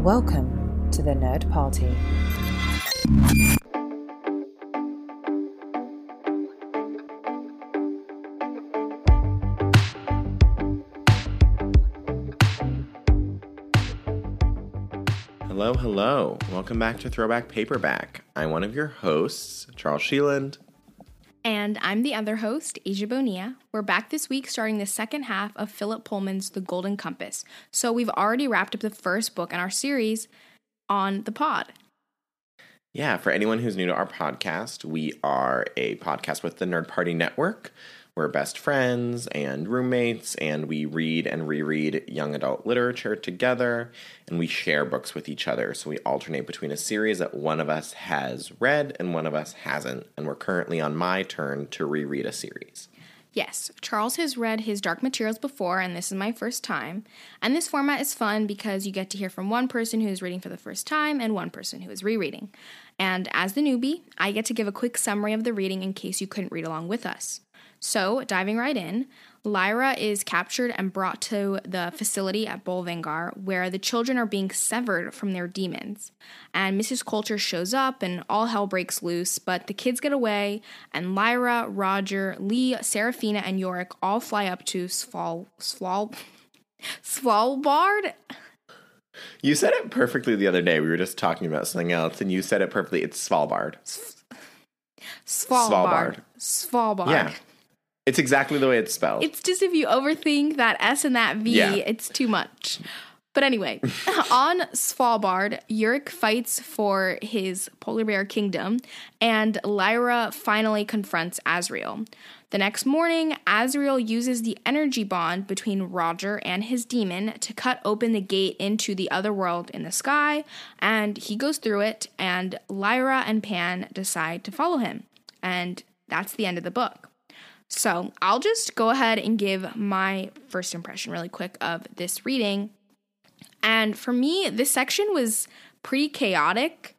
Welcome to the Nerd Party. Hello, hello. Welcome back to Throwback Paperback. I'm one of your hosts, Charles Sheeland. And I'm the other host, Asia Bonilla. We're back this week starting the second half of Philip Pullman's The Golden Compass. So we've already wrapped up the first book in our series on the pod. Yeah, for anyone who's new to our podcast, we are a podcast with the Nerd Party Network. We're best friends and roommates, and we read and reread young adult literature together, and we share books with each other. So we alternate between a series that one of us has read and one of us hasn't, and we're currently on my turn to reread a series. Yes, Charles has read his Dark Materials before, and this is my first time. And this format is fun because you get to hear from one person who is reading for the first time and one person who is rereading. And as the newbie, I get to give a quick summary of the reading in case you couldn't read along with us. So, diving right in, Lyra is captured and brought to the facility at Bolvangar where the children are being severed from their demons. And Mrs. Coulter shows up and all hell breaks loose, but the kids get away, and Lyra, Roger, Lee, Serafina, and Iorek all fly up to Sval. Sval. Svalbard? You said it perfectly the other day. We were just talking about something else, and you said it perfectly. It's Svalbard. Svalbard. Svalbard. Yeah. It's exactly the way it's spelled. It's just if you overthink that S and that V, Yeah. it's too much. But anyway, on Svalbard, Iorek fights for his polar bear kingdom, and Lyra finally confronts Asriel. The next morning, Asriel uses the energy bond between Roger and his demon to cut open the gate into the other world in the sky, and he goes through it, and Lyra and Pan decide to follow him. And that's the end of the book. So I'll just go ahead and give my first impression really quick of this reading. And for me, this section was pretty chaotic,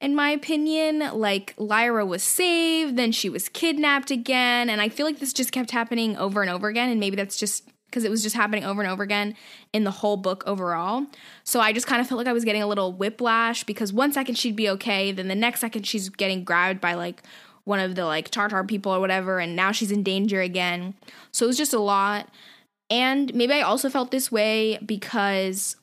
in my opinion. Like, Lyra was saved, then she was kidnapped again. And I feel like this just kept happening over and over again. And maybe that's just because it was just happening over and over again in the whole book overall. So I just kind of felt like I was getting a little whiplash because one second she'd be okay, then the next second she's getting grabbed by like one of the like Tartar people or whatever, and now she's in danger again. So it was just a lot. And maybe I also felt this way because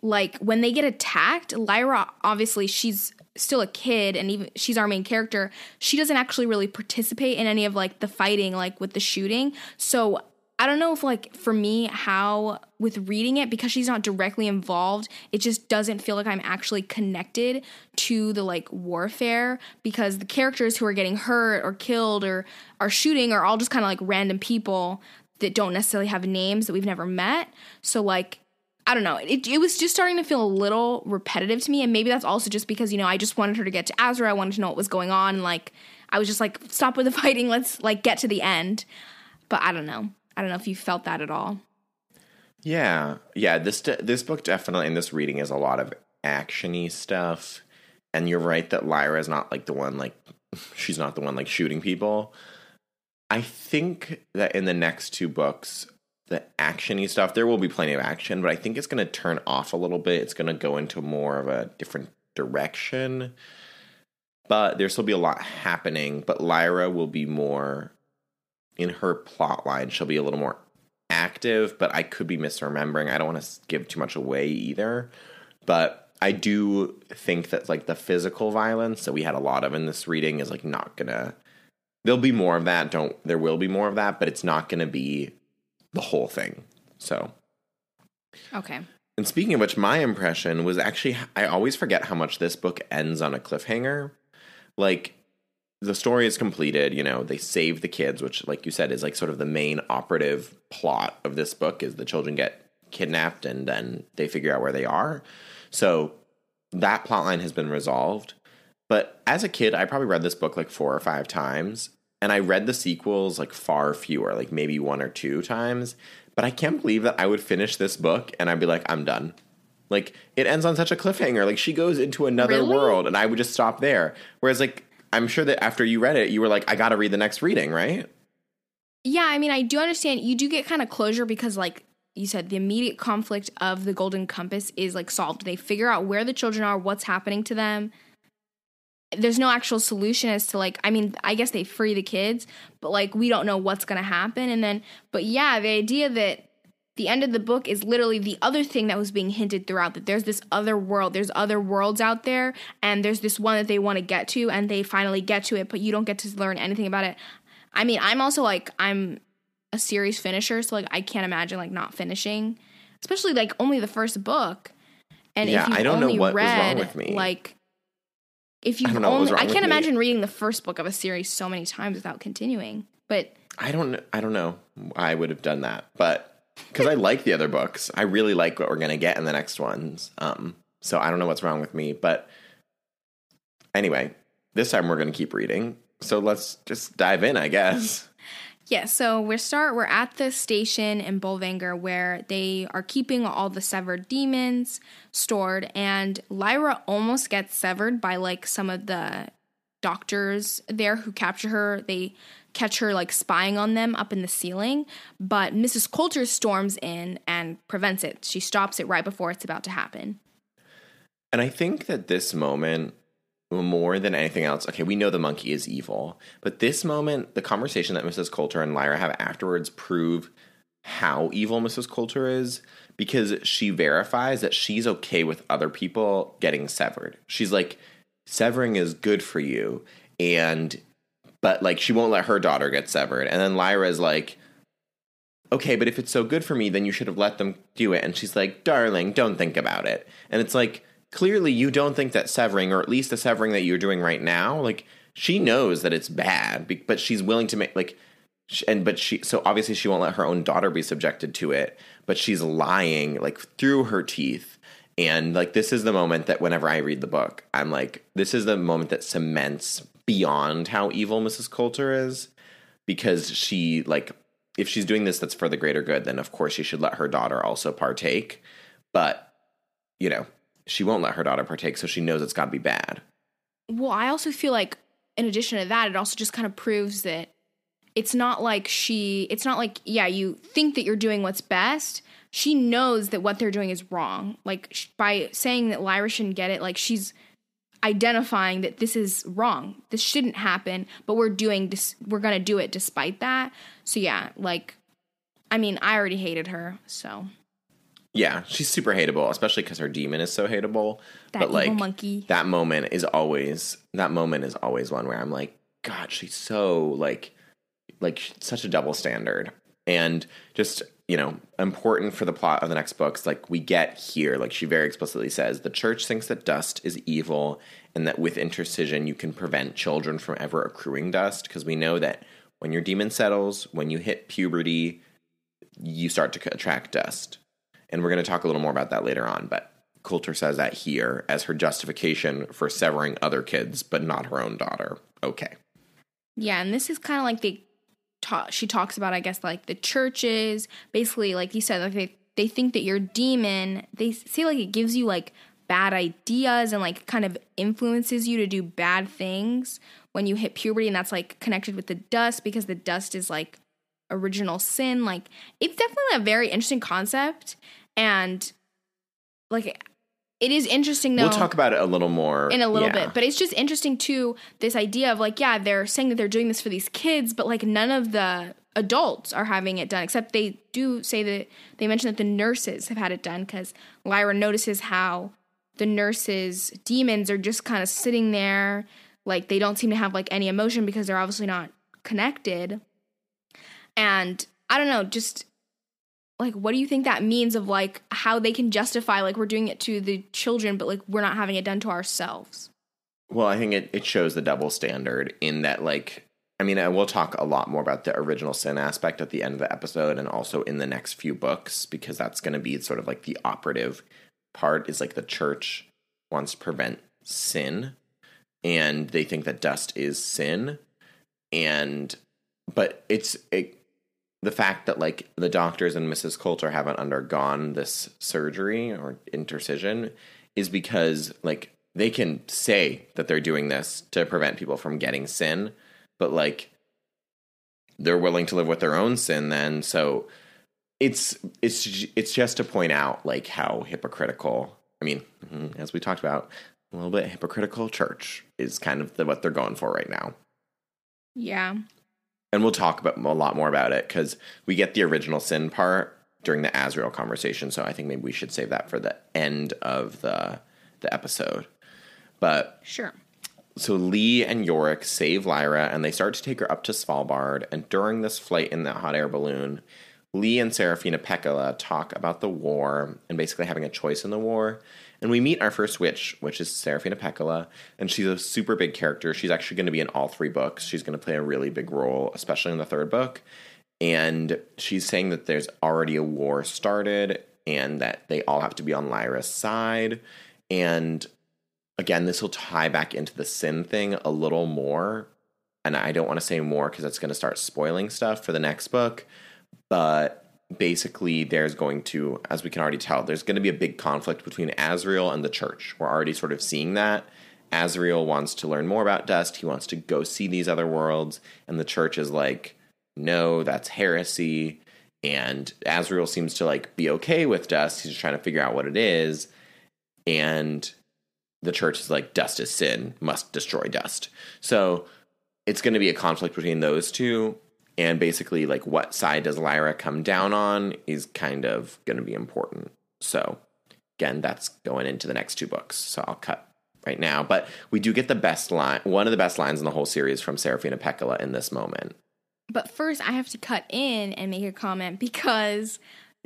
like when they get attacked, Lyra obviously she's still a kid and even she's our main character. She doesn't actually really participate in any of like the fighting like with the shooting. So I don't know if like for me how with reading it because she's not directly involved, it just doesn't feel like I'm actually connected to the like warfare because the characters who are getting hurt or killed or are shooting are all just kind of like random people that don't necessarily have names that we've never met. So like I don't know. It, it was just starting to feel a little repetitive to me, and maybe that's also just because you know I just wanted her to get to Azra. I wanted to know what was going on. And, like I was just like, stop with the fighting. Let's like get to the end. But I don't know. I don't know if you felt that at all. Yeah, yeah. This de- this book definitely in this reading is a lot of actiony stuff, and you're right that Lyra is not like the one like she's not the one like shooting people. I think that in the next two books, the actiony stuff there will be plenty of action, but I think it's going to turn off a little bit. It's going to go into more of a different direction. But there'll still be a lot happening. But Lyra will be more in her plot line. She'll be a little more active, but I could be misremembering. I don't want to give too much away either. But I do think that like the physical violence that we had a lot of in this reading is like not gonna. There'll be more of that. Don't there will be more of that, but it's not gonna be the whole thing. So. Okay. And speaking of which, my impression was actually I always forget how much this book ends on a cliffhanger. Like the story is completed, you know, they save the kids, which like you said is like sort of the main operative plot of this book is the children get kidnapped and then they figure out where they are. So that plot line has been resolved. But as a kid, I probably read this book like four or five times and I read the sequels like far fewer, like maybe one or two times. But I can't believe that I would finish this book and I'd be like, I'm done. Like it ends on such a cliffhanger. Like she goes into another Really? world and I would just stop there. Whereas like I'm sure that after you read it, you were like, I gotta read the next reading, right? Yeah, I mean, I do understand you do get kind of closure because like you said the immediate conflict of the golden compass is like solved. They figure out where the children are, what's happening to them. There's no actual solution as to like I mean, I guess they free the kids, but like we don't know what's going to happen and then but yeah, the idea that the end of the book is literally the other thing that was being hinted throughout that there's this other world, there's other worlds out there and there's this one that they want to get to and they finally get to it, but you don't get to learn anything about it. I mean, I'm also like I'm a series finisher, so like I can't imagine like not finishing, especially like only the first book. And Yeah, if you've I don't know only what was wrong read with me. like if you I don't know what was only, I can't me. imagine reading the first book of a series so many times without continuing. But I don't I don't know. I would have done that, but because I like the other books, I really like what we're gonna get in the next ones. Um, so I don't know what's wrong with me, but anyway, this time we're gonna keep reading. So let's just dive in, I guess. Yeah, so we're start we're at the station in Bolvangar where they are keeping all the severed demons stored and Lyra almost gets severed by like some of the doctors there who capture her. They catch her like spying on them up in the ceiling, but Mrs. Coulter storms in and prevents it. She stops it right before it's about to happen. And I think that this moment, more than anything else, okay, we know the monkey is evil, but this moment, the conversation that Mrs. Coulter and Lyra have afterwards prove how evil Mrs. Coulter is because she verifies that she's okay with other people getting severed. She's like, severing is good for you. And, but like, she won't let her daughter get severed. And then Lyra's like, okay, but if it's so good for me, then you should have let them do it. And she's like, darling, don't think about it. And it's like, clearly you don't think that severing, or at least the severing that you're doing right now, like, she knows that it's bad, but she's willing to make, like, and but she, so obviously she won't let her own daughter be subjected to it, but she's lying, like, through her teeth. And, like, this is the moment that whenever I read the book, I'm like, this is the moment that cements beyond how evil Mrs. Coulter is because she like if she's doing this that's for the greater good then of course she should let her daughter also partake but you know she won't let her daughter partake so she knows it's got to be bad Well, I also feel like in addition to that, it also just kind of proves that it's not like she it's not like yeah, you think that you're doing what's best. She knows that what they're doing is wrong. Like by saying that Lyra shouldn't get it, like she's identifying that this is wrong. This shouldn't happen, but we're doing this we're going to do it despite that. So yeah, like I mean, I already hated her, so yeah she's super hateable especially because her demon is so hateable That but like monkey. that moment is always that moment is always one where i'm like god she's so like like such a double standard and just you know important for the plot of the next books like we get here like she very explicitly says the church thinks that dust is evil and that with intercision you can prevent children from ever accruing dust because we know that when your demon settles when you hit puberty you start to attract dust. And we're going to talk a little more about that later on but coulter says that here as her justification for severing other kids but not her own daughter. Okay. Yeah, and this is kind of like they ta- she talks about I guess like the churches, basically like you said like they they think that you're demon. They say like it gives you like bad ideas and like kind of influences you to do bad things when you hit puberty and that's like connected with the dust because the dust is like original sin. Like it's definitely a very interesting concept and like it is interesting though we'll talk about it a little more in a little yeah. bit but it's just interesting too this idea of like yeah they're saying that they're doing this for these kids but like none of the adults are having it done except they do say that they mention that the nurses have had it done because lyra notices how the nurses demons are just kind of sitting there like they don't seem to have like any emotion because they're obviously not connected and i don't know just like what do you think that means of like how they can justify like we're doing it to the children but like we're not having it done to ourselves Well, I think it, it shows the double standard in that, like, I mean, I will talk a lot more about the original sin aspect at the end of the episode and also in the next few books because that's going to be sort of like the operative part is like the church wants to prevent sin and they think that dust is sin. And, but it's, it, the fact that like the doctors and Mrs. Coulter haven't undergone this surgery or intercision is because like they can say that they're doing this to prevent people from getting sin, but like they're willing to live with their own sin then. So it's it's it's just to point out like how hypocritical. I mean, mhm, as we talked about, a little bit hypocritical church is kind of the, what they're going for right now. Yeah. And we'll talk about a lot more about it because we get the original sin part during the Asriel conversation. So I think maybe we should save that for the end of the the episode. But Sure. so Lee and Iorek save Lyra and they start to take her up to Svalbard. And during this flight in the hot air balloon, Lee and Serafina Pekkala talk about the war and basically having a choice in the war. And we meet our first witch, which is Serafina Pekkala, and she's a super big character. She's actually going to be in all three books. She's going to play a really big role, especially in the third book. And she's saying that there's already a war started and that they all have to be on Lyra's side. And again, this will tie back into the sin thing a little more. And I don't want to say more because that's going to start spoiling stuff for the next book. But basically, there's going to, as we can already tell, there's going to be a big conflict between Asriel and the church. We're already sort of seeing that. Asriel wants to learn more about dust. He wants to go see these other worlds. And the church is like, no, that's heresy. And Asriel seems to like be okay with dust. He's trying to figure out what it is. And the church is like, dust is sin, must destroy dust. So it's going to be a conflict between those two. And basically, like, what side does Lyra come down on is kind of going to be important. So, again, that's going into the next two books. So I'll cut right now. But we do get the best line, one of the best lines in the whole series from Serafina Pekkala in this moment. But first, I have to cut in and make a comment because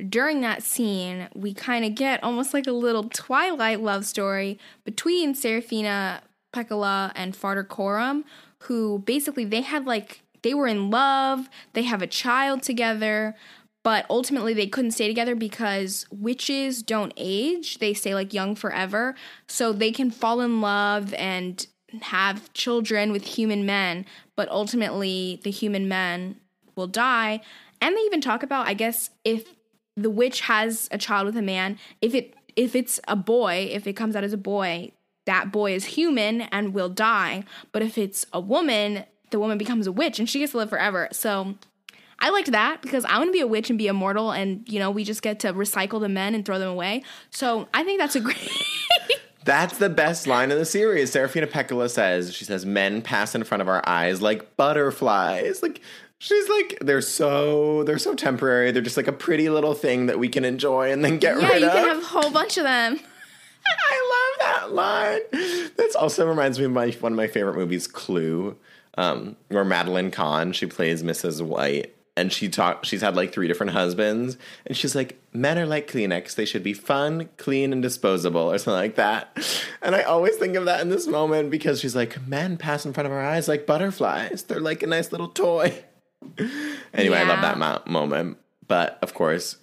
during that scene, we kind of get almost like a little Twilight love story between Serafina Pekkala and Farder Coram, who basically they had like they were in love, they have a child together, but ultimately they couldn't stay together because witches don't age. They stay like young forever. So they can fall in love and have children with human men, but ultimately the human men will die. And they even talk about, I guess, if the witch has a child with a man, if it if it's a boy, if it comes out as a boy, that boy is human and will die. But if it's a woman, the woman becomes a witch and she gets to live forever. So I liked that because I want to be a witch and be immortal, and you know we just get to recycle the men and throw them away. So I think that's a great. That's the best line in the series. Serafina Pekkala says, she says, men pass in front of our eyes like butterflies. Like, she's like, they're so, they're so temporary. They're just like a pretty little thing that we can enjoy and then get yeah, rid of. Yeah, you can have a whole bunch of them. I love that line. This also reminds me of my, one of my favorite movies, Clue, um, where Madeline Kahn, she plays Mrs. White. And she talk. She's had like three different husbands, and she's like, "Men are like Kleenex; they should be fun, clean, and disposable, or something like that." And I always think of that in this moment because she's like, "Men pass in front of our eyes like butterflies; they're like a nice little toy." anyway, I love that mo- moment, but of course,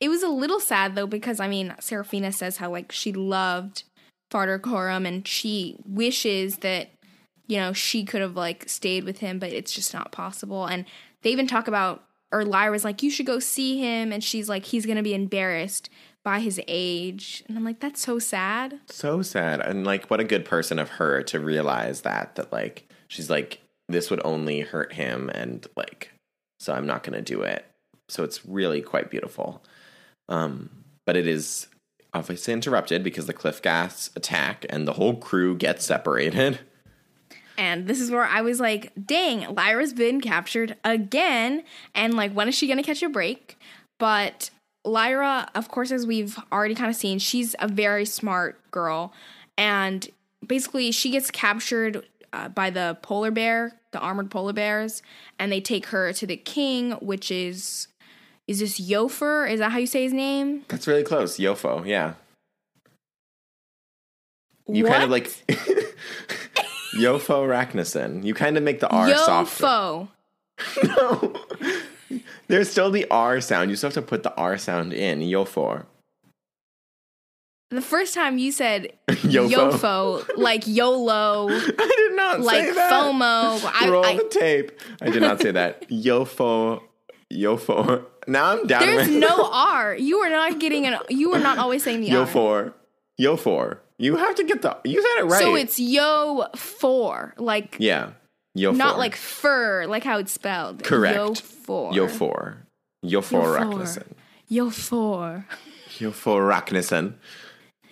It was a little sad though because I mean, Serafina says how like she loved Farder Coram and she wishes that you know she could have like stayed with him, but it's just not possible. And they even talk about or Lyra's like, you should go see him, and she's like, he's gonna be embarrassed by his age, and I'm like, that's so sad. So sad. And like what a good person of her to realize that that like she's like this would only hurt him and like so I'm not going to do it. So it's really quite beautiful. Um but it is obviously interrupted because the cliff-ghast attack and the whole crew gets separated. And this is where I was like, dang, Lyra's been captured again. And like, when is she going to catch a break? But Lyra, of course, as we've already kind of seen, she's a very smart girl. And basically, she gets captured uh, by the polar bear, the armored polar bears, and they take her to the king, which is. Is this Yofer? Is that how you say his name? That's really close. Yofo, yeah. You kind of like Yofo Ragnarsson. You kind of make the R softer. Yofo. No. There's still the R sound. You still have to put the R sound in. Yofo. The first time you said Yofo. Yofo, like YOLO, I did not like say that. Like FOMO. I, Roll I, the tape. I did not say that. Yofo. Yofo. Now I'm down. there's no R. You are not getting an. You are not always saying the R. Yofor. Yofor. You have to get the. You said it right. So it's yo four, like yeah. Yofor. not like fur, like how it's spelled. Correct. Yo four. Yofor. Yofor Raknison. Yofor. Yofor Raknison.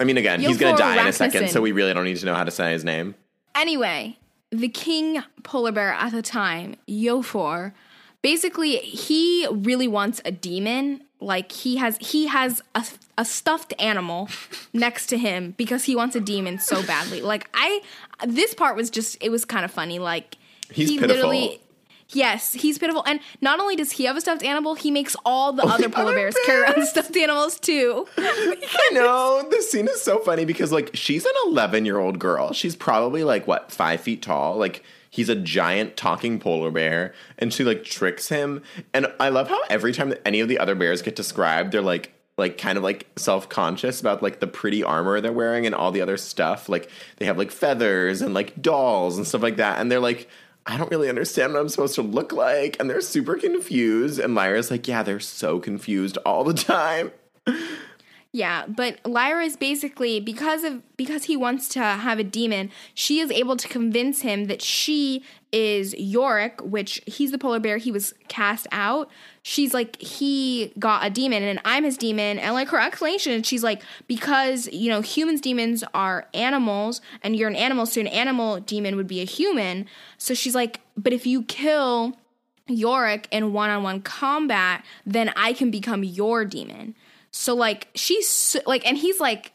I mean, again, he's going to Yofor die in a second, so we really don't need to know how to say his name. Anyway, the king polar bear at the time, Yofor, basically he really wants a demon. Like he has he has a, a stuffed animal next to him because he wants a demon so badly. Like I this part was just it was kind of funny. Like He's he pitiful. literally Yes, he's pitiful. And not only does he have a stuffed animal, he makes all the oh, other polar other bears carry around stuffed animals too. I know. This scene is so funny because, like, she's an 11 year old girl. She's probably, like, what, five feet tall? Like, he's a giant talking polar bear, and she, like, tricks him. And I love how every time that any of the other bears get described, they're like, like kind of like self-conscious about like the pretty armor they're wearing and all the other stuff. Like they have like feathers and like dolls and stuff like that. And they're like I don't really understand what I'm supposed to look like. And they're super confused. And Lyra's like yeah they're so confused all the time Yeah, but Lyra is basically because of because he wants to have a demon, she is able to convince him that she is Iorek, which he's the polar bear he was cast out. She's like he got a demon and I'm his demon and like her explanation she's like because you know humans demons are animals and you're an animal so an animal demon would be a human. So she's like but if you kill Iorek in one-on-one combat, then I can become your demon. So like she's so, like, and he's like,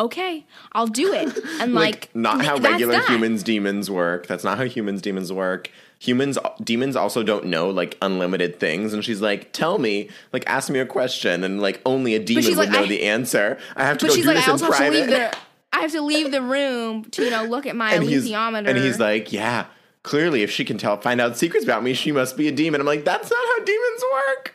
okay, I'll do it. And like, not how regular humans demons work. That's not how humans demons work. Humans demons also don't know like unlimited things and she's like, "Tell me, like ask me a question." And like only a demon would like, know I- the answer. I have to But go she's do like, this I in also have to leave the, I have to leave the room to you know look at my and alethiometer. and he's like, "Yeah, clearly if she can tell find out secrets about me, she must be a demon." I'm like, "That's not how demons work."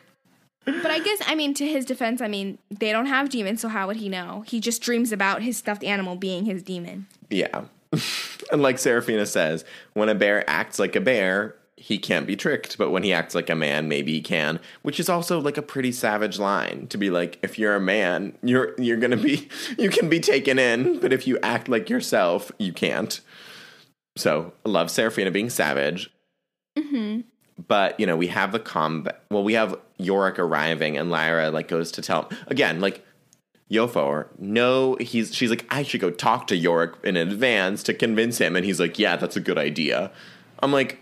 But I guess I mean to his defense, I mean they don't have demons, so how would he know? He just dreams about his stuffed animal being his demon. Yeah. and like Serafina says, when a bear acts like a bear, he can't be tricked, but when he acts like a man, maybe he can, which is also like a pretty savage line to be like if you're a man, you're you're going to be you can be taken in, but if you act like yourself, you can't. So, love Serafina being savage. Mm-hmm. But, you know, we have the combat. Well, we have Iorek arriving and Lyra like goes to tell again, like Yofor, no, he's she's like, I should go talk to Iorek in advance to convince him, and he's like, Yeah, that's a good idea. I'm like,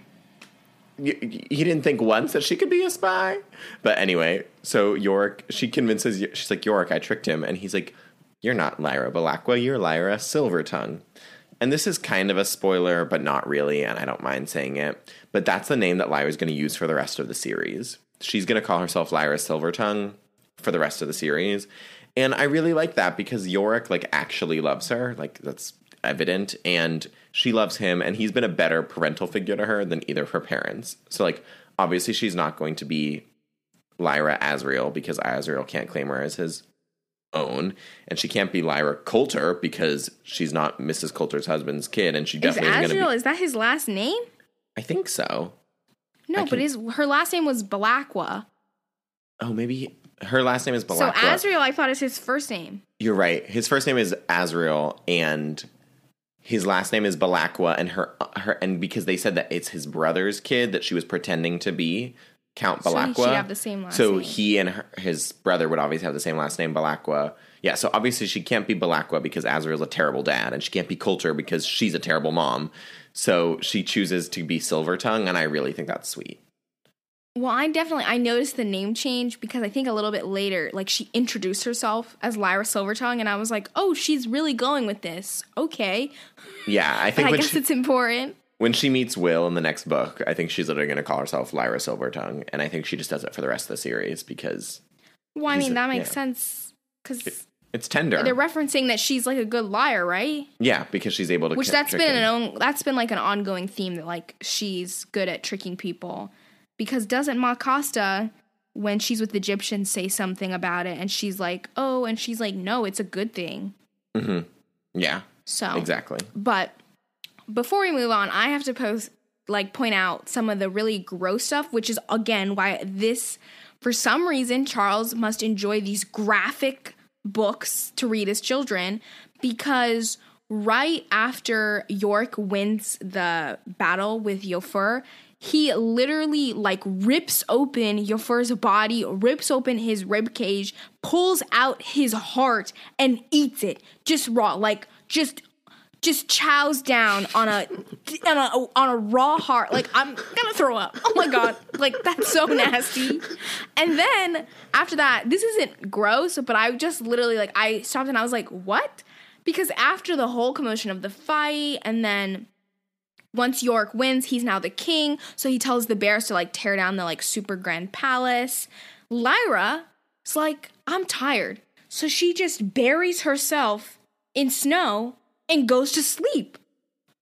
he didn't think once that she could be a spy. But anyway, so Iorek, she convinces, she's like, Iorek, I tricked him, and he's like, You're not Lyra Belacqua, you're Lyra Silvertongue. And this is kind of a spoiler, but not really, and I don't mind saying it. But that's the name that Lyra's going to use for the rest of the series. She's going to call herself Lyra Silvertongue for the rest of the series. And I really like that because Iorek like actually loves her. Like that's evident and she loves him and he's been a better parental figure to her than either of her parents. So like obviously she's not going to be Lyra Asriel because Asriel can't claim her as his own and she can't be Lyra Coulter because she's not Mrs. Coulter's husband's kid and she Is definitely Asriel to be is that his last name? I think so. No, but his her last name was Belacqua. Oh, maybe her last name is Belacqua. So. Asriel, I thought is his first name. You're right. His first name is Asriel, and his last name is Belacqua. And her her and because they said that it's his brother's kid that she was pretending to be Count So Belacqua. should have the same last So name. he and her, his brother would obviously have the same last name, Belacqua. Yeah. So obviously she can't be Belacqua because Asriel's a terrible dad, and she can't be Coulter because she's a terrible mom. So she chooses to be Silvertongue, and I really think that's sweet. Well, I definitely I noticed the name change because I think a little bit later, like she introduced herself as Lyra Silvertongue, and I was like, oh, she's really going with this. Okay, Yeah, I think I guess she, it's important. when she meets Will in the next book, I think she's literally going to call herself Lyra Silvertongue, and I think she just does it for the rest of the series because Well, I mean that makes yeah. sense because it's tender. they're referencing that she's like a good liar, right? yeah, because she's able to. Which that's trick been an own, that's been like an ongoing theme that like she's good at tricking people because doesn't Ma Costa when she's with the Egyptians say something about it and she's like oh and she's like no it's a good thing Mm-hmm. Yeah, so exactly. But before we move on, I have to post like point out some of the really gross stuff, which is again why this for some reason Charles must enjoy these graphic books to read as children because right after Iorek wins the battle with Yofer, he literally like rips open Ymher's body, rips open his rib cage, pulls out his heart and eats it. Just raw, like just just chows down on a on a on a raw heart. Like I'm gonna throw up. Oh my god! Like that's so nasty. And then after that, this isn't gross, but I just literally like I stopped and I was like, what? Because after the whole commotion of the fight, and then once Iorek wins, he's now the king. So he tells the bears to like tear down the like super grand palace. Lyra is like, I'm tired. So she just buries herself in snow and goes to sleep.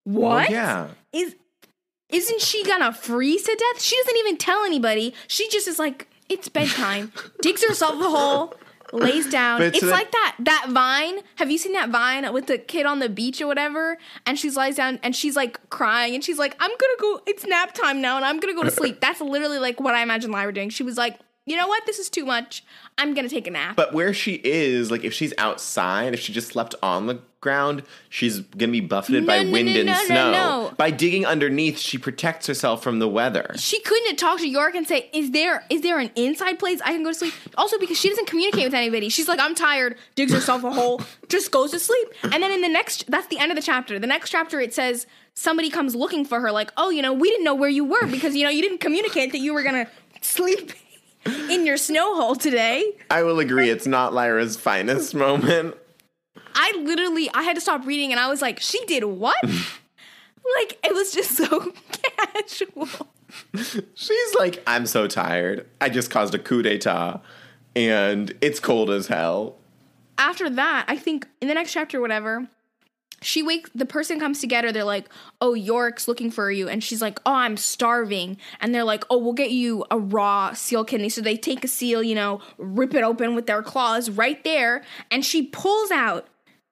What? yeah. Is isn't she gonna freeze to death? She doesn't even tell anybody. She just is like, it's bedtime. digs herself a hole, lays down. But it's that- like that that vine. Have you seen that vine with the kid on the beach or whatever? And she's lies down and she's like crying and she's like, I'm gonna go. It's nap time now and I'm gonna go to sleep. That's literally like what I imagine Lyra doing. She was like, you know what? This is too much. I'm gonna take a nap. But where she is, like if she's outside, if she just slept on the ground, she's gonna be buffeted by No, no, wind no, and no, no, snow. no. By digging underneath, she protects herself from the weather. she couldn't talk to Iorek and say, "Is there is there an inside place I can go to sleep?" Also, because she doesn't communicate with anybody, she's like, "I'm tired," digs herself a hole, just goes to sleep. And then in the next, that's the end of the chapter. The next chapter, it says somebody comes looking for her, like, "Oh, you know, we didn't know where you were because you know you didn't communicate that you were gonna sleep in your snow hole today." I will agree, it's not Lyra's finest moment. I literally, I had to stop reading, and I was like, "She did what?" like it was just so casual. She's like, I'm so tired. I just caused a coup d'etat, and it's cold as hell. after that, I think in the next chapter, whatever, she wakes. The person comes to get her. They're like, "Oh, Iorek's looking for you," and she's like, "Oh, I'm starving." And they're like, "Oh, we'll get you a raw seal kidney." So they take a seal, you know, rip it open with their claws right there, and she pulls out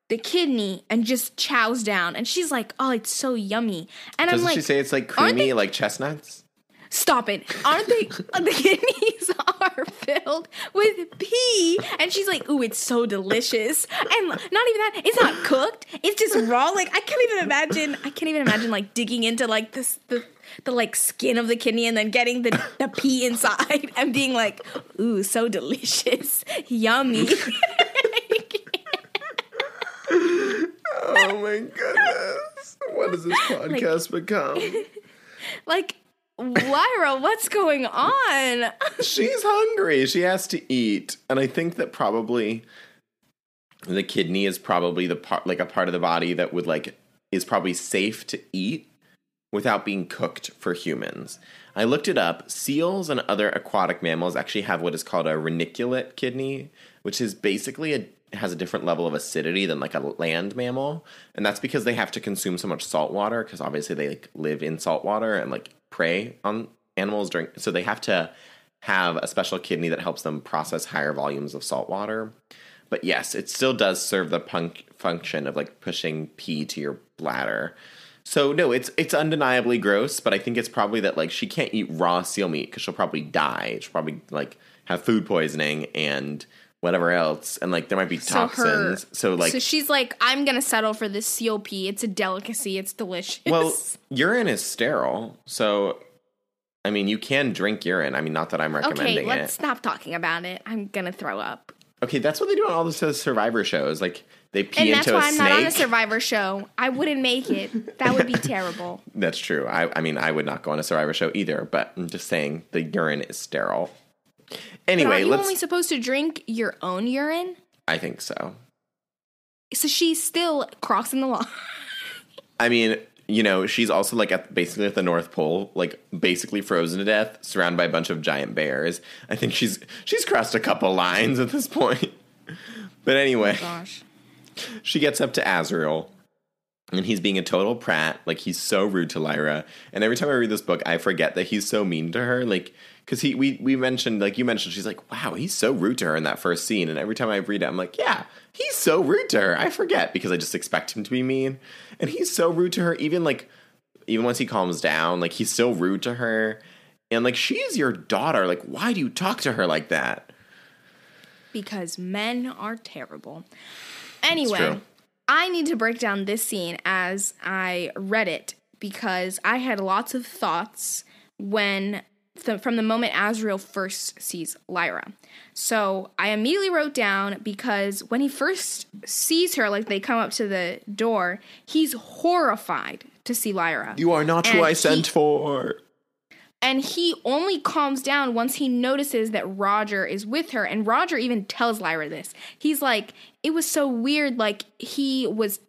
the kidney and just chows down. And she's like, "Oh, it's so yummy." And Doesn't I'm like, she say it's like creamy, they- like chestnuts? Stop it. Aren't they the kidneys are filled with pee? And she's like, ooh, it's so delicious. And not even that, it's not cooked. It's just raw. Like I can't even imagine I can't even imagine like digging into like this the the like skin of the kidney and then getting the, the pee inside and being like, ooh, so delicious. Yummy. Oh my goodness. What has this podcast become? like Lyra, what's going on? She's hungry. She has to eat. And I think that probably the kidney is probably the part like a part of the body that would like is probably safe to eat without being cooked for humans. I looked it up. Seals and other aquatic mammals actually have what is called a reniculate kidney, which is basically a has a different level of acidity than like a land mammal, and that's because they have to consume so much salt water because obviously they like live in salt water and like prey on animals during so they have to have a special kidney that helps them process higher volumes of salt water. But yes, it still does serve the punk function of like pushing pee to your bladder. So no, it's it's undeniably gross, but I think it's probably that like she can't eat raw seal meat because she'll probably die. She'll probably like have food poisoning and whatever else, and like there might be So her- toxins. So, like, so she's like, I'm gonna settle for this COP. It's a delicacy. It's delicious. well, urine is sterile, so I mean you can drink urine. I mean, not that I'm recommending okay, let's it. stop talking about it. I'm gonna throw up. Okay, that's what they do on all the Survivor shows. Like they pee And that's into why a I'm not on a Survivor show. I wouldn't make it. That would be terrible. That's true. I, I mean, I would not go on a Survivor show either, but I'm just saying the urine is sterile. Anyway, aren't you let's. only supposed to drink your own urine? I think so. So she's still crossing the law. I mean, you know, she's also like at basically at the North Pole, like basically frozen to death, surrounded by a bunch of giant bears. I think she's she's crossed a couple lines at this point. But anyway, oh Gosh. she gets up to Asriel, and he's being a total prat. Like he's so rude to Lyra. And every time I read this book, I forget that he's so mean to her. Like because he we we mentioned like you mentioned, she's like, wow, he's so rude to her in that first scene. And every time I read it, I'm like, yeah, he's so rude to her. I forget because I just expect him to be mean, and he's so rude to her. Even like even once he calms down, like he's still rude to her. And like she's your daughter. Like why do you talk to her like that? Because men are terrible. Anyway. I need to break down this scene as I read it because I had lots of thoughts when from the moment Asriel first sees Lyra. So I immediately wrote down because when he first sees her, like they come up to the door, he's horrified to see Lyra. You are not who I he- sent for. And he only calms down once he notices that Roger is with her. And Roger even tells Lyra this. He's like, it was so weird. Like, he was,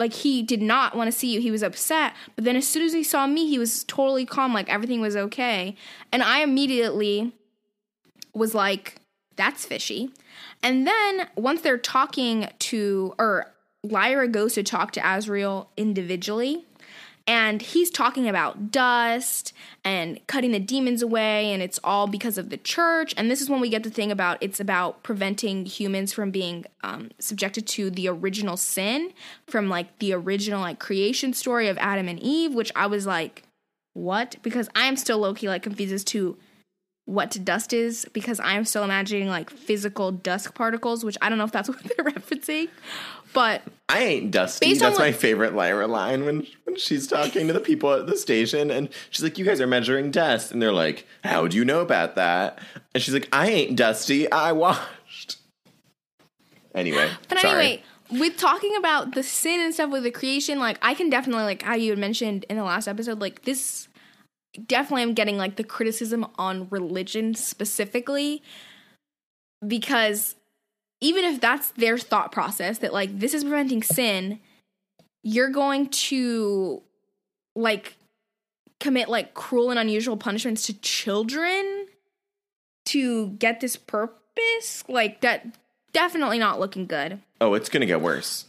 like, he did not want to see you. He was upset. But then as soon as he saw me, he was totally calm. Like, everything was okay. And I immediately was like, that's fishy. And then once they're talking to, or Lyra goes to talk to Asriel individually and he's talking about dust and cutting the demons away and it's all because of the church. And this is when we get the thing about it's about preventing humans from being um, subjected to the original sin from like the original like creation story of adam and eve which i was like what? Because i'm still low-key like confused as to what dust is because i'm still imagining like physical dust particles which i don't know if that's what they're referencing but I ain't dusty. Based That's what- my favorite Lyra line when when she's talking to the people at the station, and she's like, "You guys are measuring dust," and they're like, "How do you know about that?" And she's like, "I ain't dusty. I washed." Anyway, But sorry. anyway, with talking about the sin and stuff with the creation, like I can definitely like how you had mentioned in the last episode, like this definitely I'm getting like the criticism on religion specifically because even if that's their thought process that like this is preventing sin, you're going to like commit like cruel and unusual punishments to children to get this purpose? Like that definitely not looking good. Oh, it's gonna get worse.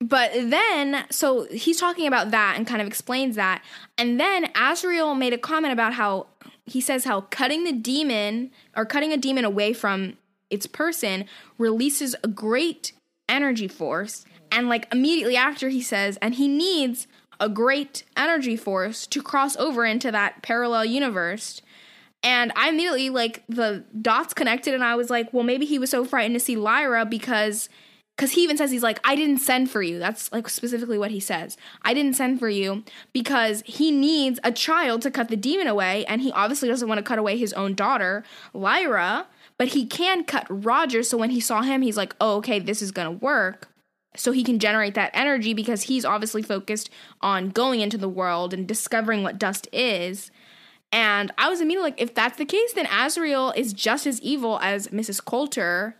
but then so he's talking about that and kind of explains that. And then Asriel made a comment about how he says how cutting the demon or cutting a demon away from its person releases a great energy force and like immediately after he says and he needs a great energy force to cross over into that parallel universe. And I immediately like the dots connected and I was like, well maybe he was so frightened to see Lyra because because he even says he's like i didn't send for you. That's like specifically what he says. I didn't send for you because he needs a child to cut the demon away and he obviously doesn't want to cut away his own daughter lyra but he can cut roger so when he saw him he's like oh okay this is gonna work so he can generate that energy because he's obviously focused on going into the world and discovering what dust is and I was immediately like, if that's the case, then Asriel is just as evil as Mrs. Coulter.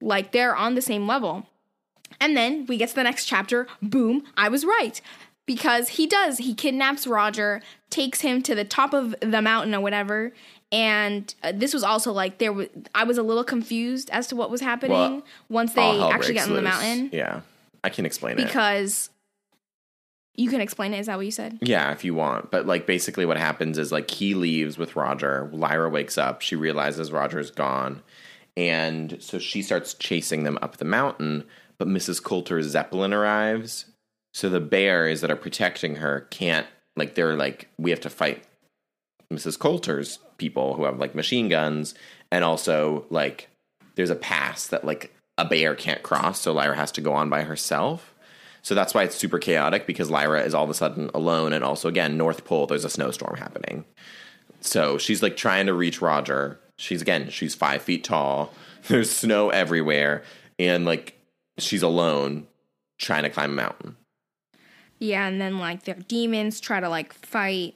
Like they're on the same level. And then we get to the next chapter. Boom, I was right. Because he does. He kidnaps Roger, takes him to the top of the mountain or whatever. And uh, this was also like there was I was a little confused as to what was happening Well, once they actually got on the mountain Yeah, I can explain it. because you can explain it. Is that what you said? Yeah, if you want. But like basically what happens is like he leaves with Roger. Lyra wakes up. She realizes Roger's gone. And so she starts chasing them up the mountain, but Mrs. Coulter's Zeppelin arrives. So the bears that are protecting her can't like they're like we have to fight Mrs. Coulter's people who have like machine guns and also like there's a pass that like a bear can't cross, so Lyra has to go on by herself. So that's why it's super chaotic because Lyra is all of a sudden alone and also again North Pole there's a snowstorm happening. So she's like trying to reach Roger. She's again, she's five feet tall. There's snow everywhere, and like she's alone trying to climb a mountain. Yeah, and then like their demons try to like fight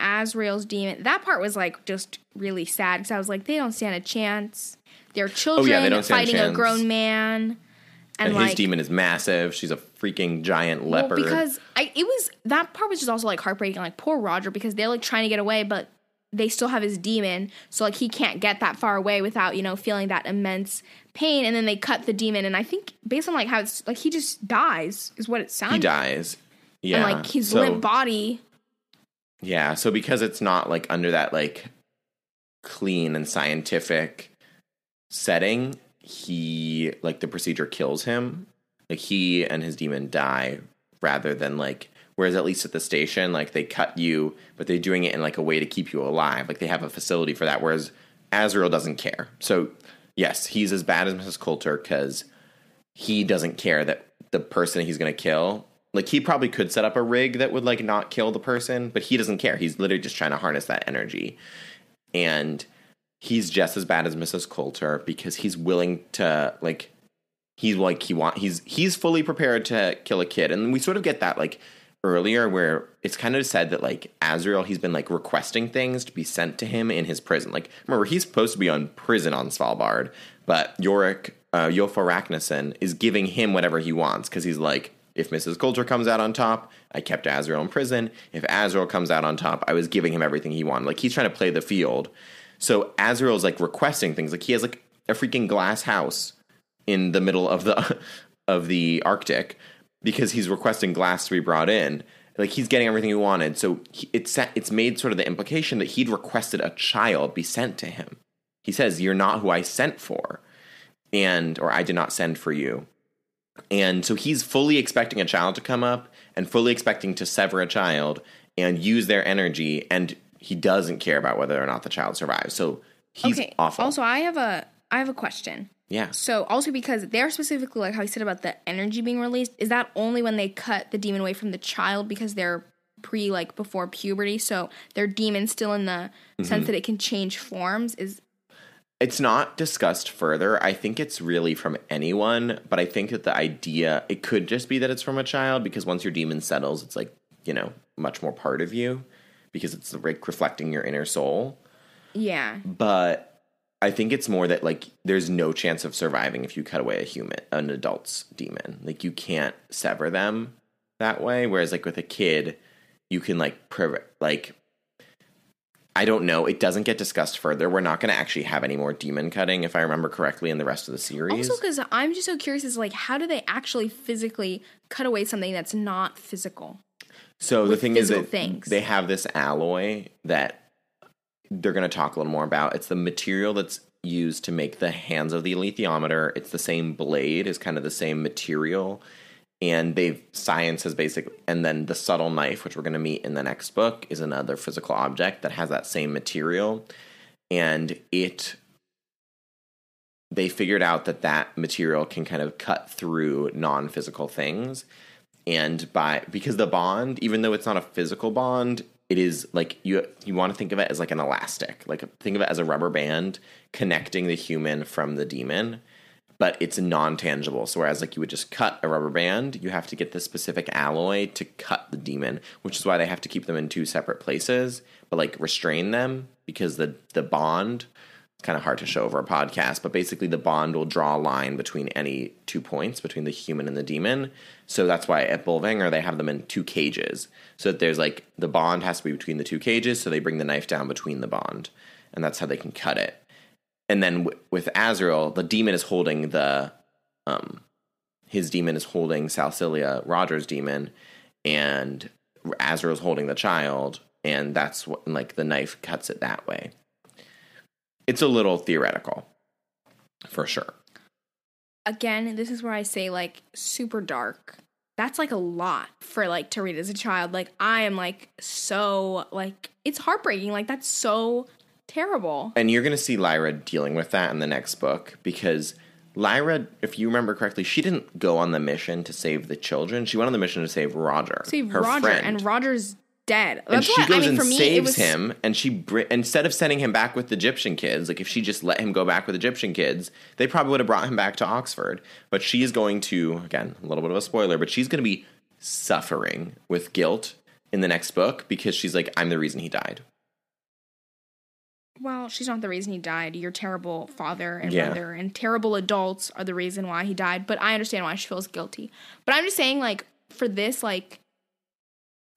Asriel's demon. That part was like just really sad because I was like, they don't stand a chance. They're children Oh, stand a fighting a grown man, and, And, like his demon is massive. She's a freaking giant well, leopard. because I it was that part was just also like heartbreaking. Like poor Roger because they're like trying to get away, but they still have his demon, so like he can't get that far away without you know feeling that immense pain. And then they cut the demon, and I think based on like how it's like he just dies is what it sounds. Like. He dies. Yeah. And like his so, limp body Yeah. So because it's not like under that like clean and scientific setting, he like the procedure kills him. Like he and his demon die rather than like whereas at least at the station like they cut you but they're doing it in like a way to keep you alive. Like they have a facility for that whereas Asriel doesn't care. So yes, he's as bad as Mrs. Coulter cuz he doesn't care that the person he's going to kill like he probably could set up a rig that would like not kill the person, but he doesn't care. He's literally just trying to harness that energy. And he's just as bad as Mrs. Coulter because he's willing to like he's like he want he's he's fully prepared to kill a kid. And we sort of get that like earlier where it's kind of said that like Asriel he's been like requesting things to be sent to him in his prison. Like remember he's supposed to be on prison on Svalbard, but Iorek uh, Ragnarsson is giving him whatever he wants because he's like if Mrs. Coulter comes out on top, I kept Asriel in prison. If Asriel comes out on top, I was giving him everything he wanted. Like he's trying to play the field. So Asriel's like requesting things. Like he has like a freaking glass house in the middle of the of the Arctic because he's requesting glass to be brought in. Like he's getting everything he wanted. So he, it's it's made sort of the implication that he'd requested a child be sent to him. He says, "You're not who I sent for." And or I did not send for you. And so he's fully expecting a child to come up and fully expecting to sever a child and use their energy and he doesn't care about whether or not the child survives. So he's okay. awful. Also, I have a I have a question. yeah. So also because they're specifically like how you said about the energy being released, is that only when they cut the demon away from the child because they're pre like before puberty, so their demon's still in the Mm-hmm. sense that it can change forms? Is It's not discussed further. I think it's really from anyone, but I think that the idea it could just be that it's from a child because once your demon settles, it's like, you know, much more part of you because it's like reflecting your inner soul. yeah. But I think it's more that like there's no chance of surviving if you cut away a human, an adult's demon. Like you can't sever them that way. Whereas like with a kid, you can like pre- like I don't know. It doesn't get discussed further. We're not going to actually have any more demon cutting, if I remember correctly, in the rest of the series. Also, because I'm just so curious, is like how do they actually physically cut away something that's not physical? So the thing is that things. they have this alloy that they're going to talk a little more about. It's the material that's used to make the hands of the alethiometer. It's the same blade, is kind of the same material. And they've science has basically, and then the subtle knife, which we're going to meet in the next book, is another physical object that has that same material. And it, they figured out that that material can kind of cut through non physical things. And by because the bond even though it's not a physical bond it is like you you want to think of it as like an elastic. Like think of it as a rubber band connecting the human from the demon but it's non-tangible so whereas like you would just cut a rubber band you have to get the specific alloy to cut the demon which is why they have to keep them in two separate places but like restrain them because the the bond it's kind of hard to show over a podcast, but basically the bond will draw a line between any two points between the human and the demon. So that's why at Bolvangar they have them in two cages. So that there's like the bond has to be between the two cages, so they bring the knife down between the bond, and that's how they can cut it. And then w- with Asriel, the demon is holding the um his demon is holding Salcilia Rogers' demon, and Asriel's holding the child, and that's what like the knife cuts it that way it's a little theoretical for sure Again, this is where I say like super dark. That's like a lot for like to read as a child. Like I am like so like it's heartbreaking. Like that's so terrible. and you're going to see lyra dealing with that in the next book because lyra if you remember correctly she didn't go on the mission to save the children she went on the mission to save roger Save her Roger friend and Roger's dead. and she why goes I mean and for me saves was him and she br- instead of sending him back with the egyptian kids like if she just let him go back with egyptian kids they probably would have brought him back to oxford but she is going to again a little bit of a spoiler but she's going to be suffering with guilt in the next book because she's like i'm the reason he died Well, she's not the reason he died. Your terrible father and Yeah. mother and terrible adults are the reason why he died. But I understand why she feels guilty. But I'm just saying, like, for this, like,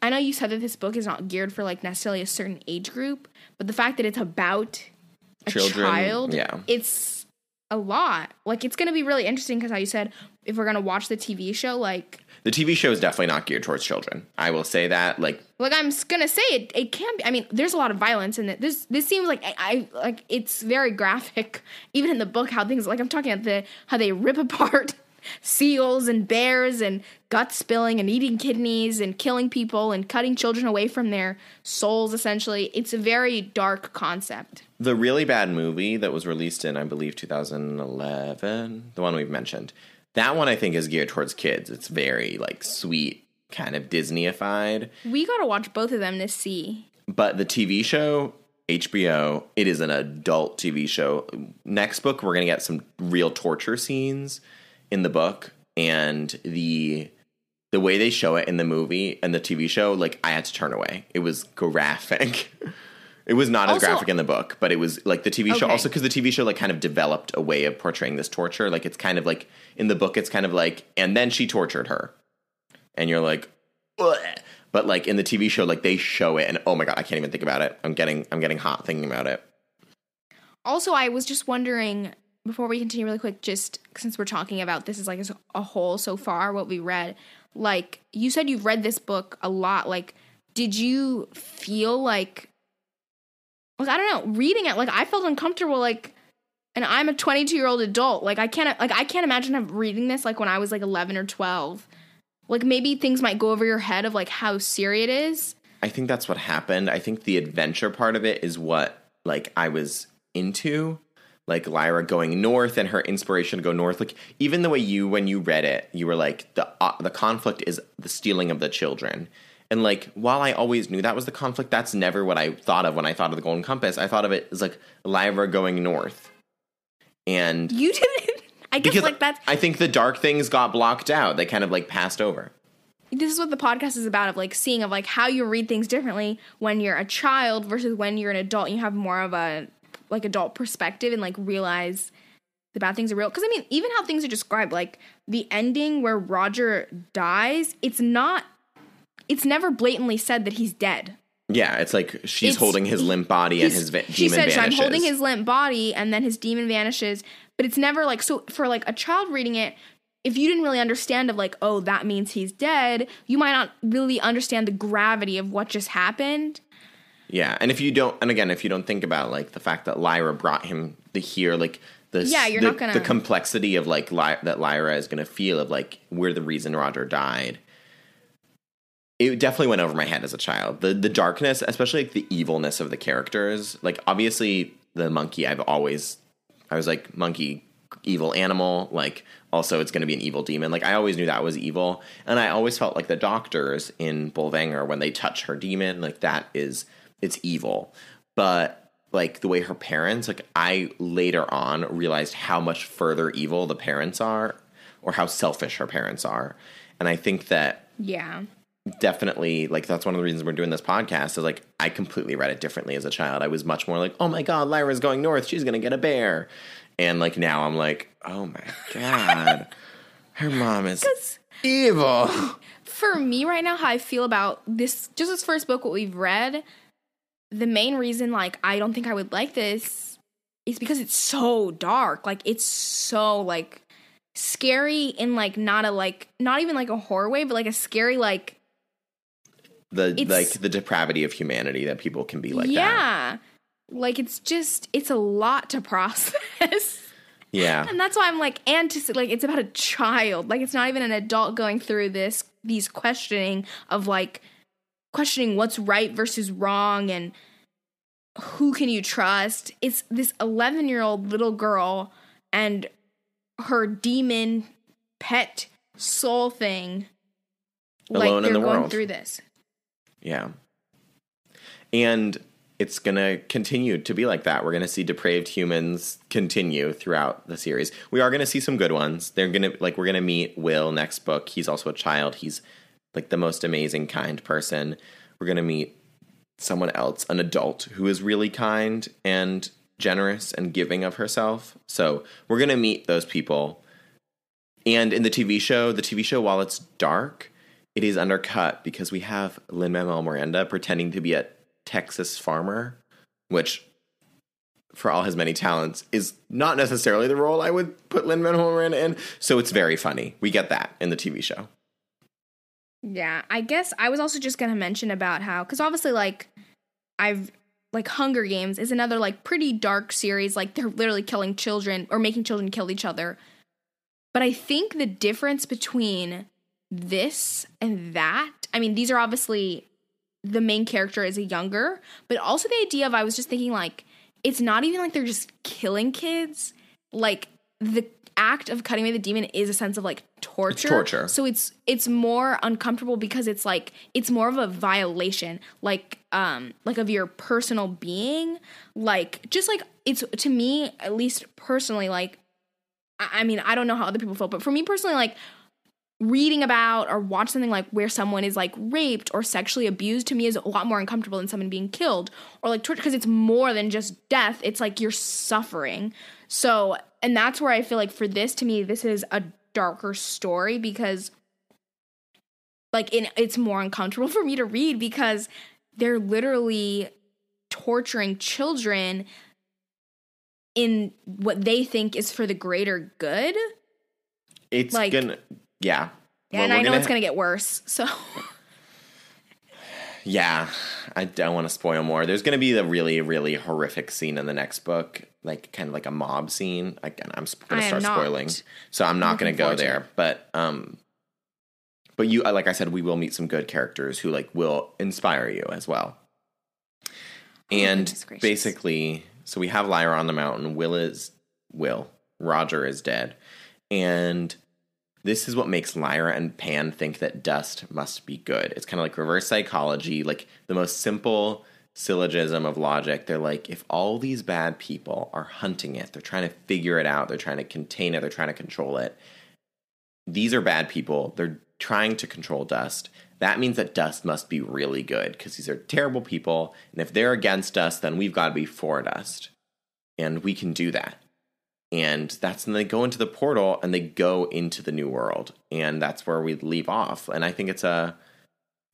I know you said that this book is not geared for like necessarily a certain age group, but the fact that it's about a Children, child, yeah. it's a lot. Like, it's gonna be really interesting because how you said if we're gonna watch the TV show, like, The TV show is definitely not geared towards children. I will say that. Like, like I'm gonna say it. It can be. I mean, there's a lot of violence in it. This this seems like I, I like it's very graphic. Even in the book, how things like I'm talking about the how they rip apart seals and bears and gut spilling and eating kidneys and killing people and cutting children away from their souls. Essentially, it's a very dark concept. the really bad movie that was released in, I believe, 2011, the one we've mentioned, that one I think is geared towards kids. It's very like sweet kind of Disneyified. We got to watch both of them to see. But the TV show, HBO, it is an adult TV show. Next book, we're going to get some real torture scenes in the book and the the way they show it in the movie and the TV show, like I had to turn away. It was graphic. it was not as Also- graphic in the book, but it was like the TV show Okay. also because the TV show like kind of developed a way of portraying this torture. Like it's kind of like in the book, it's kind of like, and then she tortured her, and you're like, Ugh. but like in the TV show, like they show it, and oh my god, I can't even think about it. I'm getting I'm getting hot thinking about it. Also, I was just wondering before we continue really quick, just since we're talking about this is like a whole so far, what we read. Like you said, you've read this book a lot. Like, did you feel like, like I don't know, reading it? Like I felt uncomfortable. Like, and I'm a 22 year old adult. Like I can't, like I can't imagine reading this like when I was like 11 or 12. Like maybe things might go over your head of like how serious it is. I think that's what happened. I think the adventure part of it is what like I was into. Like Lyra going north and her inspiration to go north. Like even the way you when you read it, you were like the uh, the conflict is the stealing of the children. And like while I always knew that was the conflict, that's never what I thought of when I thought of the Golden Compass. I thought of it as like Lyra going north. And You didn't. I guess because like that's I think the dark things got blocked out. They kind of like passed over. this is what the podcast is about of like seeing of like how you read things differently when you're a child versus when you're an adult you have more of a like adult perspective and like realize the bad things are real because i mean even how things are described like the ending where roger dies it's not it's never blatantly said that he's dead Yeah, it's like she's It's- holding his limp body and his va- demon she says vanishes. i'm holding his limp body and then his demon vanishes but it's never like so for like a child reading it if you didn't really understand of like oh that means he's dead you might not really understand the gravity of what just happened Yeah, and if you don't, and again, if you don't think about like the fact that Lyra brought him the here, like the Yeah, you're the, not gonna- the complexity of like Ly- that Lyra is going to feel of like we're the reason Roger died. It definitely went over my head as a child. The the darkness, especially like the evilness of the characters. Like obviously the monkey, I've always I was like monkey evil animal like also it's going to be an evil demon. Like i always knew that was evil. And i always felt like the doctors in bolvangar when they touch her demon like that is it's evil. But like the way her parents like i later on realized how much further evil the parents are or how selfish her parents are. And i think that yeah definitely like that's one of the reasons we're doing this podcast is like I completely read it differently as a child. I was much more like, oh my god, Lyra's going north, she's gonna get a bear. And like now I'm like, oh my god. Her mom is evil. for me right now how i feel about this just this first book what we've read the main reason like i don't think i would like this is because it's so dark like it's so like scary in like not a like not even like a horror way but like a scary like The It's- like the depravity of humanity that people can be like that. yeah like it's just it's a lot to process Yeah. and that's why i'm like and to like it's about a child like it's not even an adult going through this these questioning of like questioning what's right versus wrong and who can you trust it's this 11 year old little girl and her demon pet soul thing Alone in they're the going world. through this Yeah. And it's going to continue to be like that. We're going to see depraved humans continue throughout the series. We are going to see some good ones. They're going to like we're going to meet Will next book. He's also a child. He's like the most amazing kind person. We're going to meet someone else, an adult who is really kind and generous and giving of herself. So, we're going to meet those people. And in the TV show, the TV show while it's dark, it is undercut because we have Lin Manuel Miranda pretending to be a Texas farmer, which, for all his many talents, is not necessarily the role I would put Lin Manuel Miranda in. So it's very funny. We get that in the TV show. Yeah, I guess I was also just gonna mention about how because obviously like I've like Hunger Games is another like pretty dark series. Like they're literally killing children or making children kill each other. But I think the difference between this and that, I mean, these are obviously the main character is a younger, but also the idea of I was just thinking like it's not even like they're just killing kids. Like the act of cutting away the demon is a sense of like torture. torture. So it's it's more uncomfortable because it's like it's more of a violation, like um like of your personal being. Like just like it's to me, at least personally, like I I mean, I don't know how other people feel, but for me personally, like reading about or watch something like where someone is like raped or sexually abused to me is a lot more uncomfortable than someone being killed or like torture because it's more than just death. It's like you're suffering. So, and that's where I feel like for this to me, this is a darker story because like in, it's more uncomfortable for me to read because they're literally torturing children in what they think is for the greater good. It's Like- gonna, yeah. Well, and I know it's going to get worse. So, Yeah, I don't want to spoil more. There's going to be the really, really horrific scene in the next book, like kind of like a mob scene. Again, I'm going to start spoiling, so I'm not going to go there. But um, but you, like I said, we will meet some good characters who like will inspire you as well. And goodness gracious. basically, so we have Lyra on the mountain. Will is Will. Roger is dead, and this is what makes Lyra and Pan think that dust must be good. It's kind of like reverse psychology, like the most simple syllogism of logic. They're like, if all these bad people are hunting it, they're trying to figure it out, they're trying to contain it, they're trying to control it. These are bad people. They're trying to control dust. That means that dust must be really good because these are terrible people. And if they're against us, then we've got to be for dust. And we can do that and that's when they go into the portal and they go into the new world. And that's where we leave off. And i think it's a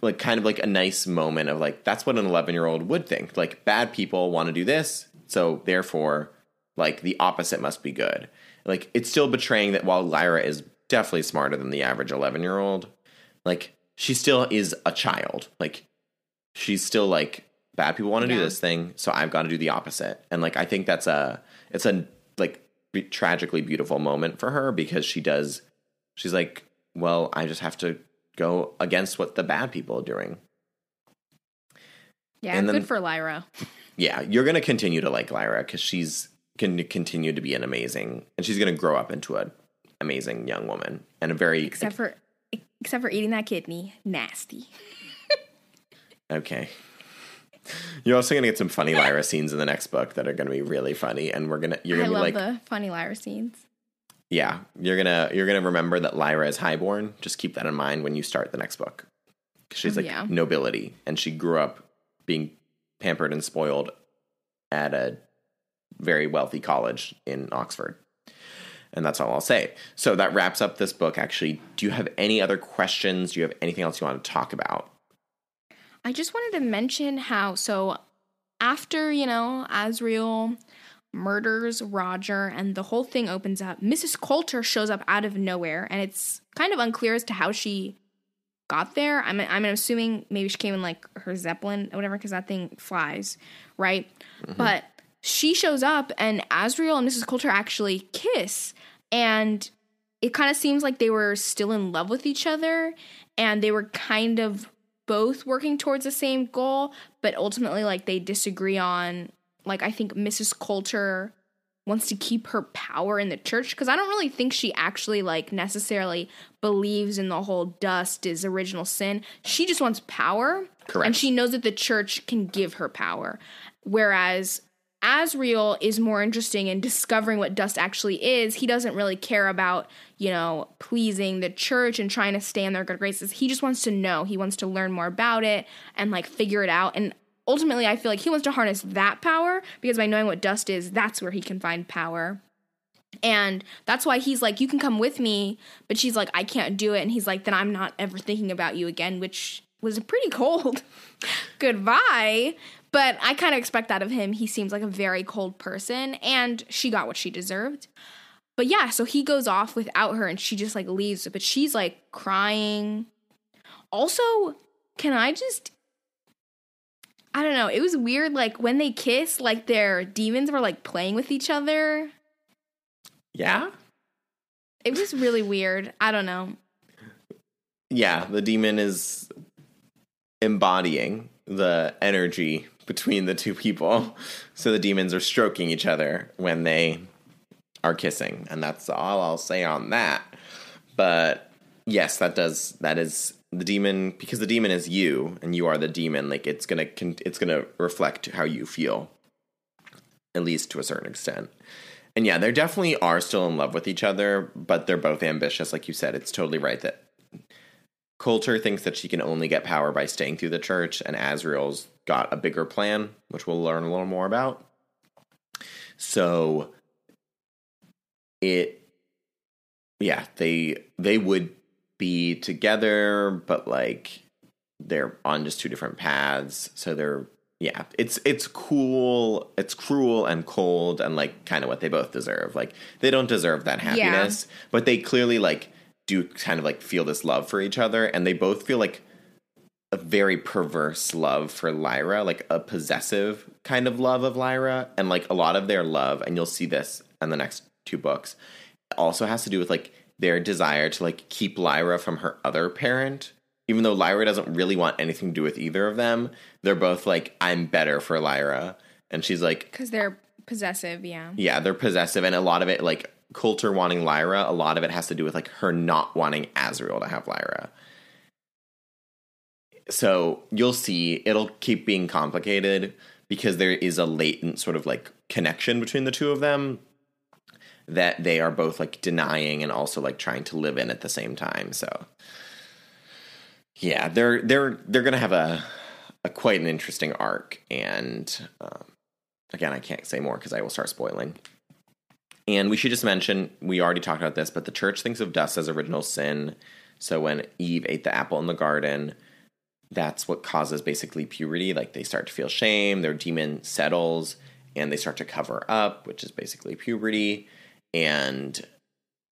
like kind of like a nice moment of like that's what an 11 year old would think. Like bad people want to do this so therefore like the opposite must be good. Like it's still betraying that while lyra is definitely smarter than the average 11 year old like she still is a child. Like she's still like bad people want to do this thing so i've got to do the opposite. And like i think that's a it's a like be- tragically beautiful moment for her because she does she's like well i just have to go against what the bad people are doing yeah, And then- good for Lyra. yeah you're gonna continue to like lyra because she's gonna continue to be an amazing and she's gonna grow up into an amazing young woman and a very Except for except for eating that kidney. Nasty. okay you're also gonna get some funny lyra scenes in the next book that are gonna be really funny and we're gonna you're gonna be love like the funny Lyra scenes. yeah you're gonna you're gonna remember that lyra is highborn. Just keep that in mind when you start the next book. she's Oh, like yeah. nobility and she grew up being pampered and spoiled at a very wealthy college in oxford. And that's all i'll say. So that wraps up this book actually. Do you have any other questions? Do you have anything else you want to talk about I just wanted to mention how so after, you know, Asriel murders Roger and the whole thing opens up, Mrs. Coulter shows up out of nowhere and it's kind of unclear as to how she got there. I'm I'm assuming maybe she came in like her zeppelin or whatever cuz that thing flies, right? Mm-hmm. But she shows up and Asriel and Mrs. Coulter actually kiss and it kind of seems like they were still in love with each other and they were kind of both working towards the same goal, but ultimately like they disagree on like I think Mrs. Coulter wants to keep her power in the church because I don't really think she actually like necessarily believes in the whole dust is original sin. She just wants power. Correct. And she knows that the church can give her power. Whereas Asriel is more interesting in discovering what dust actually is. He doesn't really care about, you know, pleasing the church and trying to stay in their good graces. He just wants to know. He wants to learn more about it and like figure it out. And ultimately, I feel like he wants to harness that power because by knowing what dust is, that's where he can find power. And that's why he's like, You can come with me. But she's like, I can't do it. And he's like, Then I'm not ever thinking about you again, which was pretty cold goodbye. But I kind of expect that of him. He seems like a very cold person. And she got what she deserved. But yeah, so he goes off without her and she just like leaves. But she's like crying. Also, can I just. I don't know. It was weird. Like when they kiss, like their demons were like playing with each other. yeah It was really weird. I don't know. yeah the demon is embodying the energy between the two people so the demons are stroking each other when they are kissing, and that's all I'll say on that. But yes, that does that is the demon because the demon is you and you are the demon. Like it's gonna it's gonna reflect how you feel, at least to a certain extent. And yeah, they definitely are still in love with each other, but they're both ambitious. Like you said, it's totally right that Coulter thinks that she can only get power by staying through the church, and Asriel's got a bigger plan, which we'll learn a little more about. So it yeah, they they would be together, but like they're on just two different paths. So they're yeah, it's it's cool, it's cruel and cold and like kind of what they both deserve. Like they don't deserve that happiness, yeah. but they clearly like do kind of like feel this love for each other and they both feel like a very perverse love for Lyra, like a possessive kind of love of Lyra and like a lot of their love and you'll see this in the next two books also has to do with like their desire to like keep Lyra from her other parent. Even though Lyra doesn't really want anything to do with either of them, they're both like, I'm better for Lyra. And she's like, Because they're possessive, yeah. Yeah, they're possessive. And a lot of it, like Coulter wanting Lyra, a lot of it has to do with like her not wanting Asriel to have Lyra. So you'll see it'll keep being complicated because there is a latent sort of like connection between the two of them that they are both like denying and also like trying to live in at the same time. So yeah, they're they're they're gonna have a a quite an interesting arc, and um, again, I can't say more because I will start spoiling. And we should just mention we already talked about this, but the church thinks of dust as original sin. So when Eve ate the apple in the garden, that's what causes basically puberty. Like they start to feel shame, their demon settles, and they start to cover up, which is basically puberty. And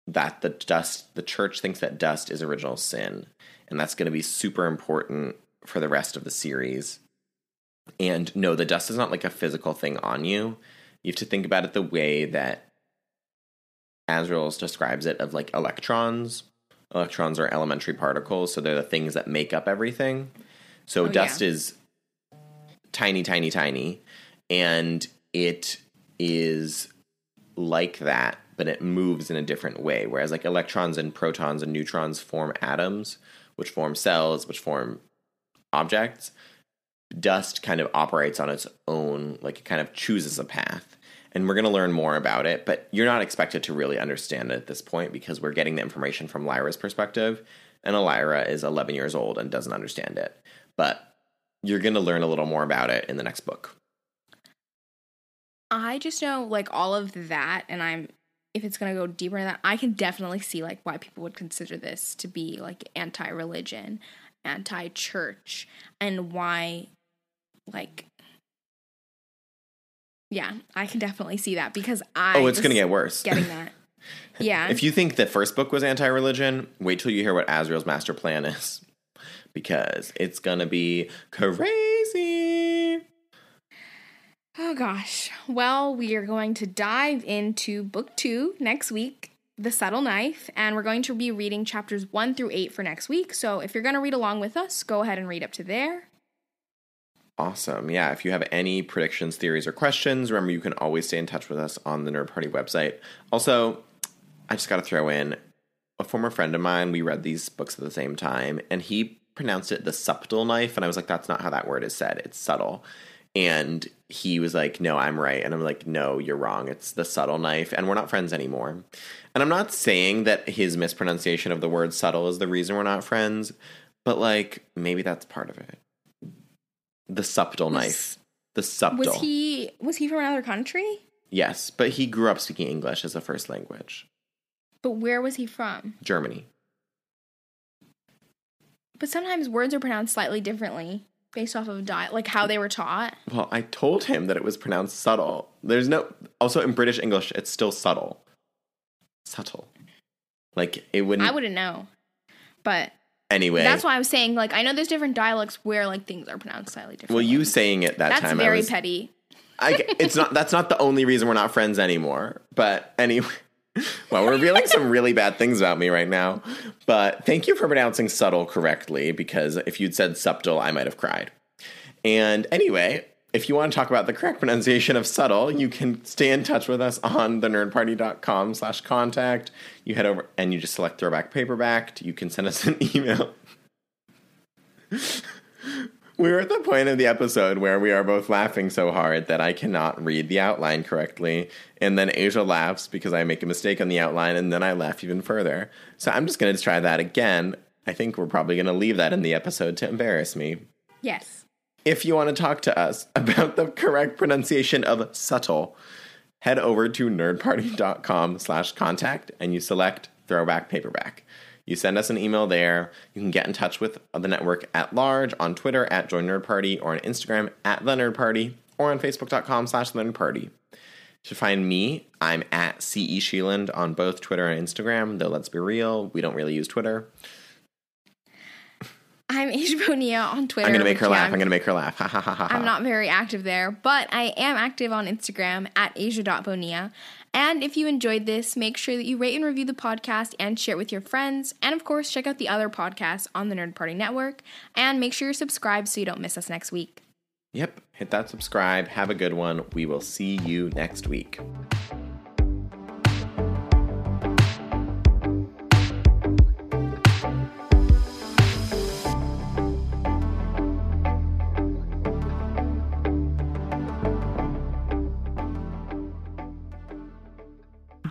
that the dust the church thinks that dust is original sin and that's going to be super important for the rest of the series. And no the dust is not like a physical thing on you. You have to think about it the way that Asriel describes it of like electrons electrons are elementary particles so they're the things that make up everything so oh, dust yeah. is tiny tiny tiny and it is like that but it moves in a different way. Whereas like electrons and protons and neutrons form atoms, which form cells, which form objects. Dust kind of operates on its own, like it kind of chooses a path. And we're going to learn more about it, but you're not expected to really understand it at this point because we're getting the information from Lyra's perspective. And Lyra is 11 years old and doesn't understand it. But you're going to learn a little more about it in the next book. I just know like all of that, and I'm if it's going to go deeper in that, I can definitely see like why people would consider this to be like anti-religion, anti-church, and why like yeah, I can definitely see that because oh, I Oh, it's going to get worse. Getting that. Yeah. if you think the first book was anti-religion, wait till you hear what Asriel's master plan is because it's going to be crazy. Oh gosh. Well, we are going to dive into book two next week, The Subtle Knife, and we're going to be reading chapters one through eight for next week. So if you're going to read along with us, go ahead and read up to there. Awesome. Yeah. If you have any predictions, theories, or questions, remember you can always stay in touch with us on the Nerd Party website. Also, I just got to throw in a former friend of mine. We read these books at the same time, and he pronounced it the subtle knife. And I was like, that's not how that word is said. It's subtle. And he was like, No, I'm right. And I'm like, No, you're wrong. It's the subtle knife. And we're not friends anymore. And I'm not saying that his mispronunciation of the word subtle is the reason we're not friends, but like maybe that's part of it. The subtle knife. The subtle. Was he was he from another country? Yes, but he grew up speaking English as a first language. But where was he from? Germany. But sometimes words are pronounced slightly differently based off of diet, like how they were taught. Well, I told him that it was pronounced subtle. There's no also in British English, it's still subtle. Subtle. Like it wouldn't. I wouldn't know, but anyway, that's why I was saying like I know there's different dialects where like things are pronounced slightly different. Well, you saying it that time. that's time, very was, petty. I, it's not. That's not the only reason we're not friends anymore. But anyway, well, we're revealing some really bad things about me right now. But thank you for pronouncing subtle correctly because if you'd said subtle, I might have cried. And anyway, if you want to talk about the correct pronunciation of subtle, you can stay in touch with us on the nerdparty.com slash contact. You head over and you just select throwback paperback. You can send us an email. We're at the point of the episode where we are both laughing so hard that I cannot read the outline correctly. And then Asia laughs because I make a mistake on the outline, and then I laugh even further. So I'm just going to try that again. I think we're probably going to leave that in the episode to embarrass me. Yes. If you want to talk to us about the correct pronunciation of subtle, head over to nerdparty.com slash contact and you select throwback paperback. You send us an email there. You can get in touch with the network at large on Twitter at Join Nerd Party or on Instagram at The Nerd Party or on Facebook.com slash The Nerd Party. To find me, I'm at CE Sheeland on both Twitter and Instagram, though let's be real, we don't really use Twitter. I'm Asia Bonilla on Twitter. I'm going to make her laugh. I'm- going to make her laugh. Ha ha ha ha. ha. I'm not very active there, but I am active on Instagram at asia.bonilla. And if you enjoyed this, make sure that you rate and review the podcast and share it with your friends. And of course, check out the other podcasts on the Nerd Party Network. And make sure you're subscribed so you don't miss us next week. Yep. Hit that subscribe. Have a good one. We will see you next week.